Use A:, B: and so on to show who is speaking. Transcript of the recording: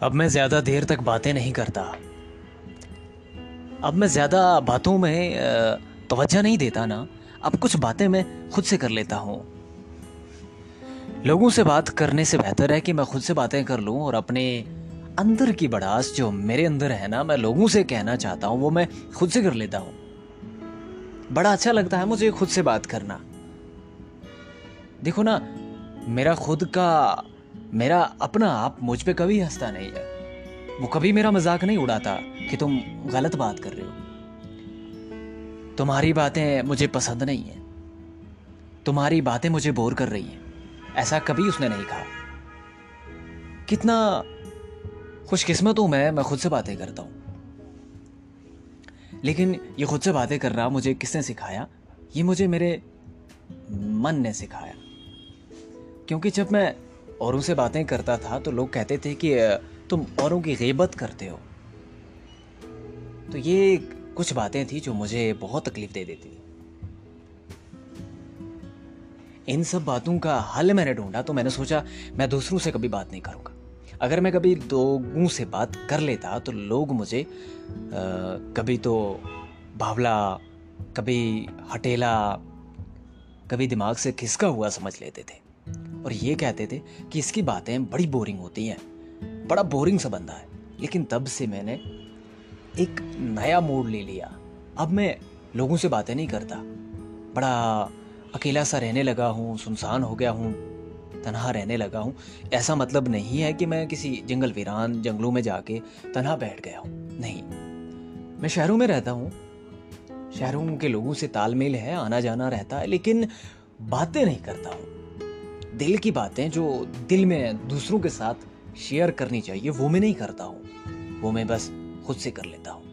A: اب میں زیادہ دیر تک باتیں نہیں کرتا۔ اب میں زیادہ باتوں میں توجہ نہیں دیتا نا۔ اب کچھ باتیں میں خود سے کر لیتا ہوں۔ لوگوں سے بات کرنے سے بہتر ہے کہ میں خود سے باتیں کر لوں اور اپنے اندر کی بڑاس جو میرے اندر ہے نا، میں لوگوں سے کہنا چاہتا ہوں، وہ میں خود سے کر لیتا ہوں۔ بڑا اچھا لگتا ہے مجھے خود سے بات کرنا۔ دیکھو نا، میرا خود کا میرا اپنا آپ مجھ پہ کبھی ہنستا نہیں ہے۔ وہ کبھی میرا مذاق نہیں اڑاتا کہ تم غلط بات کر رہے ہو۔ تمہاری باتیں مجھے پسند نہیں ہیں۔ تمہاری باتیں مجھے بور کر رہی ہیں۔ ایسا کبھی اس نے نہیں کہا۔ کتنا خوش قسمت ہوں میں میں خود سے باتیں کرتا ہوں۔ لیکن یہ خود سے باتیں کر رہا مجھے کس نے سکھایا؟ یہ مجھے میرے من نے سکھایا۔ کیونکہ جب میں اوروں سے باتیں کرتا تھا تو لوگ کہتے تھے کہ تم اوروں کی غیبت کرتے ہو۔ تو یہ کچھ باتیں تھیں جو مجھے بہت تکلیف دے دیتی۔ ان سب باتوں کا حل میں نے ڈھونڈا تو میں نے سوچا، میں دوسروں سے کبھی بات نہیں کروں گا۔ اگر میں کبھی لوگوں سے بات کر لیتا تو لوگ مجھے کبھی تو بھاولا کبھی ہٹیلا، کبھی دماغ سے کھسکا ہوا سمجھ لیتے تھے۔ اور یہ کہتے تھے کہ اس کی باتیں بڑی بورنگ ہوتی ہیں۔ بڑا بورنگ سا بندہ ہے، لیکن تب سے میں نے ایک نیا موڈ لے لیا۔ اب میں لوگوں سے باتیں نہیں کرتا۔ بڑا اکیلا سا رہنے لگا ہوں، سنسان ہو گیا ہوں، تنہا رہنے لگا ہوں۔ ایسا مطلب نہیں ہے کہ میں کسی جنگل ویران جنگلوں میں جا کے تنہا بیٹھ گیا ہوں۔ نہیں۔ میں شہروں میں رہتا ہوں۔ شہروں کے لوگوں سے تال میل ہے، آنا جانا رہتا ہے، لیکن باتیں نہیں کرتا ہوں۔ دل کی باتیں جو دل میں دوسروں کے ساتھ شیئر کرنی چاہیے، وہ میں نہیں کرتا ہوں۔ وہ میں بس خود سے کر لیتا ہوں۔